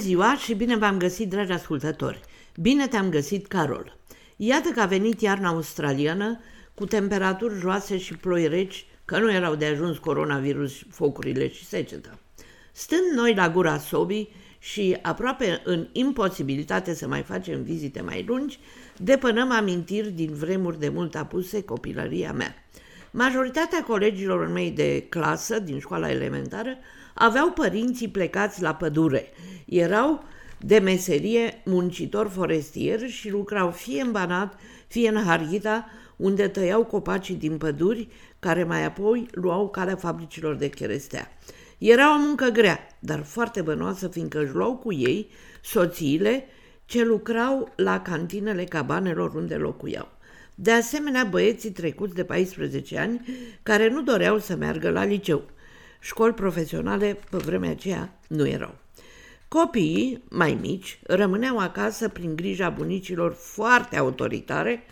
ziua și bine v-am găsit, dragi ascultători! Bine te-am găsit, Carol! Iată că a venit iarna australiană cu temperaturi joase și ploi reci, că nu erau de ajuns coronavirus, focurile și seceta. Stând noi la gura sobii și aproape în imposibilitate să mai facem vizite mai lungi, depănăm amintiri din vremuri de mult apuse copilăria mea. Majoritatea colegilor mei de clasă din școala elementară aveau părinții plecați la pădure. Erau de meserie muncitori forestieri și lucrau fie în Banat, fie în Harghita, unde tăiau copacii din păduri, care mai apoi luau calea fabricilor de cherestea. Era o muncă grea, dar foarte bănoasă, fiindcă își luau cu ei soțiile ce lucrau la cantinele cabanelor unde locuiau. De asemenea, băieții trecuți de 14 ani, care nu doreau să meargă la liceu. Școli profesionale pe vremea aceea nu erau. Copiii, mai mici, rămâneau acasă prin grija bunicilor foarte autoritare,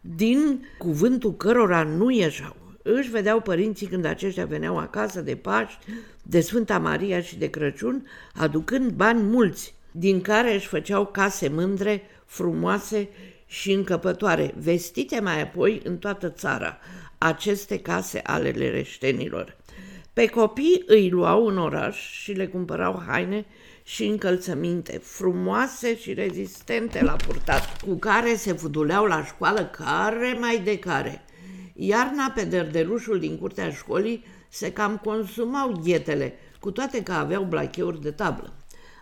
din cuvântul cărora nu ieșau. Își vedeau părinții când aceștia veneau acasă de Paști, de Sfânta Maria și de Crăciun, aducând bani mulți, din care își făceau case mândre, frumoase și încăpătoare, vestite mai apoi în toată țara, aceste case ale lereștenilor. Pe copii îi luau în oraș și le cumpărau haine și încălțăminte frumoase și rezistente la purtat, cu care se fuduleau la școală care mai de care. Iarna pe derdelușul din curtea școlii se cam consumau ghetele, cu toate că aveau blacheuri de tablă.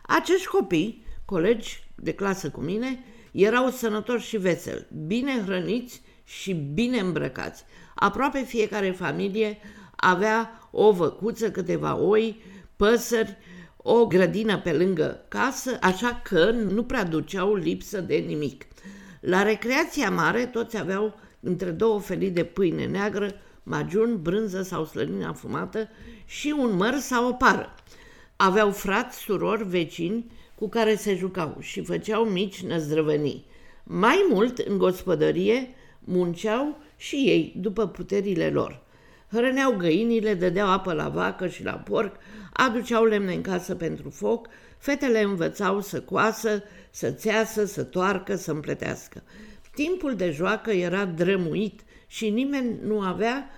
Acești copii, colegi de clasă cu mine, erau sănătoși și veseli, bine hrăniți și bine îmbrăcați. Aproape fiecare familie avea o văcuță, câteva oi, păsări, o grădină pe lângă casă, așa că nu prea duceau lipsă de nimic. La recreația mare toți aveau între două felii de pâine neagră, magiun, brânză sau slănină afumată și un măr sau o pară. Aveau frați, surori, vecini cu care se jucau și făceau mici năzdrăvănii. Mai mult, în gospodărie, munceau și ei după puterile lor. Hrăneau găinile, dădeau apă la vacă și la porc, aduceau lemne în casă pentru foc, fetele învățau să coasă, să țeasă, să toarcă, să împletească. Timpul de joacă era drămuit și nimeni nu avea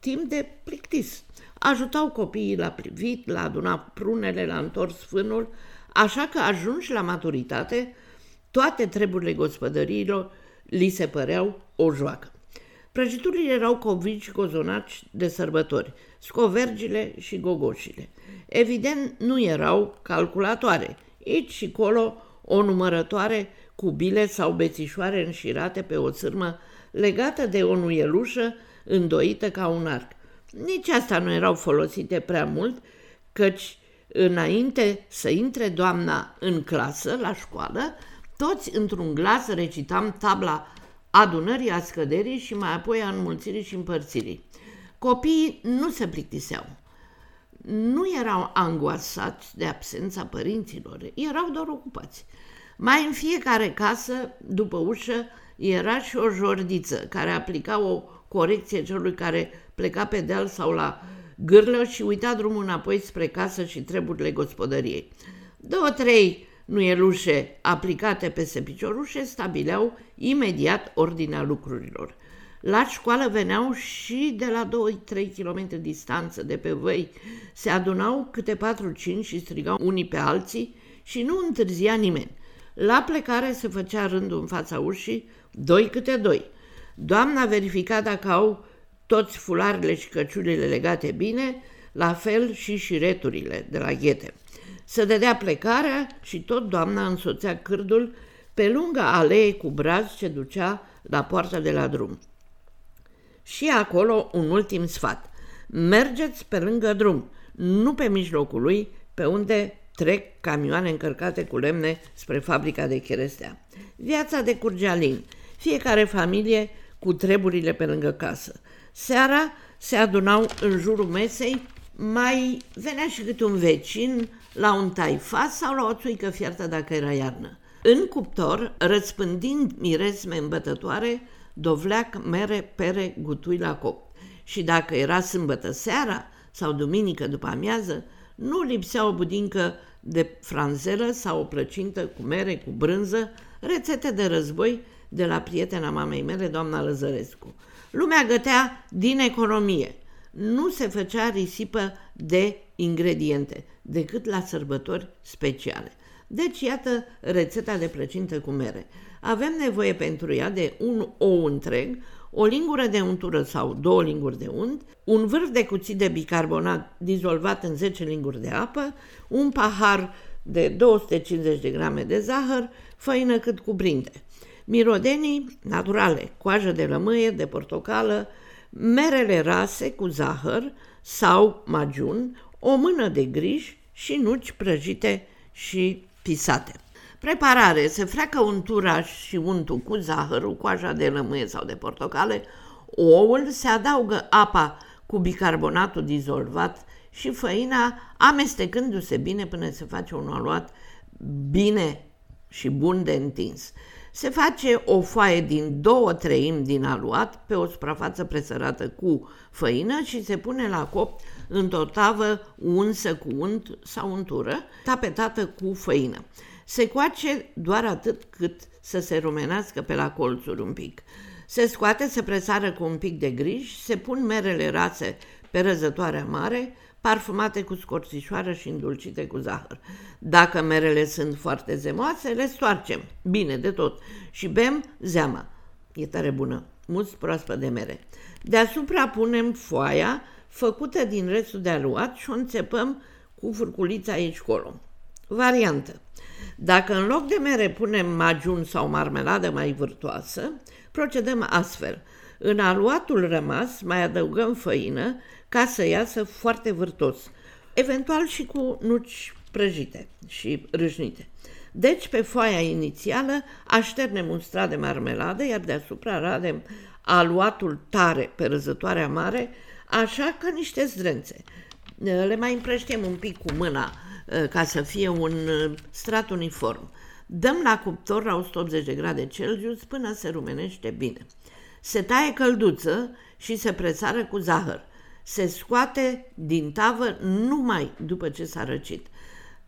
timp de plictis. Ajutau copiii la privit, la adunat prunele, la întors fânul, așa că ajunși la maturitate, toate treburile gospodăriilor li se păreau o joacă. Prăjiturile erau covici cozonaci de sărbători, scovergile și gogoșile. Evident, nu erau calculatoare. Aici și colo o numărătoare cu bile sau bețișoare înșirate pe o țârmă legată de o nuielușă îndoită ca un arc. Nici asta nu erau folosite prea mult, căci înainte să intre doamna în clasă, la școală, toți într-un glas recitam tabla adunării, a scăderii și mai apoi a înmulțirii și împărțirii. Copiii nu se plictiseau. Nu erau angoasați de absența părinților, erau doar ocupați. Mai în fiecare casă, după ușă, era și o jordiță care aplica o corecție celui care pleca pe deal sau la gârlă și uita drumul înapoi spre casă și treburile gospodăriei. Două, trei nuielușe aplicate peste piciorușe stabileau imediat ordinea lucrurilor. La școală veneau și de la 2-3 km distanță de pe văi, se adunau câte 4-5 și strigau unii pe alții și nu întârzia nimeni. La plecare se făcea rândul în fața ușii, doi câte doi. Doamna verifica dacă au toți fularele și căciulile legate bine, la fel și șireturile de la ghete. Se dădea plecarea și tot doamna însoțea cârdul pe lunga alee cu braz ce ducea la poarta de la drum. Și acolo un ultim sfat. Mergeți pe lângă drum, nu pe mijlocul lui, pe unde trec camioane încărcate cu lemne spre fabrica de cherestea. Viața de curgealin, fiecare familie cu treburile pe lângă casă. Seara se adunau în jurul mesei, mai venea și câte un vecin la un taifas sau la o țuică fiertă dacă era iarnă. În cuptor, răspândind miresme îmbătătoare, dovleac, mere, pere, gutui la cop. Și dacă era sâmbătă seara sau duminică după amiază, nu lipsea o budincă de franzelă sau o plăcintă cu mere, cu brânză, rețete de război de la prietena mamei mele, doamna Lăzărescu. Lumea gătea din economie. Nu se făcea risipă de ingrediente, decât la sărbători speciale. Deci, iată rețeta de plăcintă cu mere. Avem nevoie pentru ea de un ou întreg, o lingură de untură sau două linguri de unt, un vârf de cuțit de bicarbonat dizolvat în 10 linguri de apă, un pahar de 250 de grame de zahăr, făină cât cuprinde. Mirodenii naturale, coajă de lămâie, de portocală, merele rase cu zahăr sau magiun, o mână de grij și nuci prăjite și pisate. Preparare. Se freacă untura și untul cu zahărul, coaja de lămâie sau de portocale, oul, se adaugă apa cu bicarbonatul dizolvat și făina, amestecându-se bine până se face un aluat bine și bun de întins. Se face o foaie din două treimi din aluat pe o suprafață presărată cu făină și se pune la copt într-o tavă unsă cu unt sau untură, tapetată cu făină. Se coace doar atât cât să se rumenească pe la colțuri un pic. Se scoate, se presară cu un pic de grij, se pun merele rase pe răzătoarea mare, parfumate cu scorțișoară și îndulcite cu zahăr. Dacă merele sunt foarte zemoase, le stoarcem, bine de tot, și bem zeama. E tare bună, mulți proaspăt de mere. Deasupra punem foaia făcută din restul de aluat și o înțepăm cu furculița aici colo. Variantă. Dacă în loc de mere punem magiun sau marmeladă mai vârtoasă, procedăm astfel. În aluatul rămas mai adăugăm făină ca să iasă foarte vârtos, eventual și cu nuci prăjite și râșnite. Deci, pe foaia inițială așternem un strat de marmeladă, iar deasupra radem aluatul tare pe răzătoarea mare, așa ca niște zdrențe. Le mai împrăștiem un pic cu mâna Uh, ca să fie un uh, strat uniform. Dăm la cuptor la 180 de grade Celsius până se rumenește bine. Se taie călduță și se presară cu zahăr. Se scoate din tavă numai după ce s-a răcit.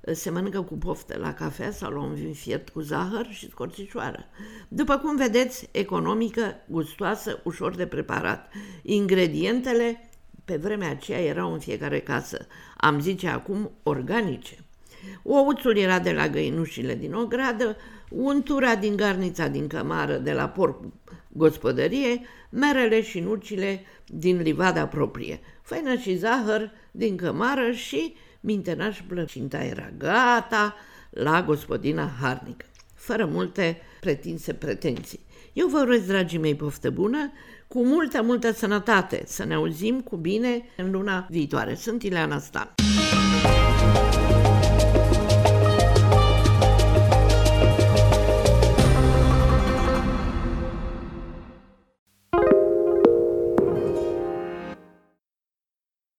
Uh, se mănâncă cu poftă la cafea sau la un vin fiert cu zahăr și scorțișoară. După cum vedeți, economică, gustoasă, ușor de preparat. Ingredientele pe vremea aceea erau în fiecare casă, am zice acum organice. Ouțul era de la găinușile din ogradă, untura din garnița din cămară de la porc gospodărie, merele și nucile din livada proprie, făină și zahăr din cămară și mintenaș plăcinta era gata la gospodina harnică, fără multe pretinse pretenții. Eu vă urez, dragii mei, poftă bună, cu multă, multă sănătate. Să ne auzim cu bine în luna viitoare. Sunt Ileana Stan.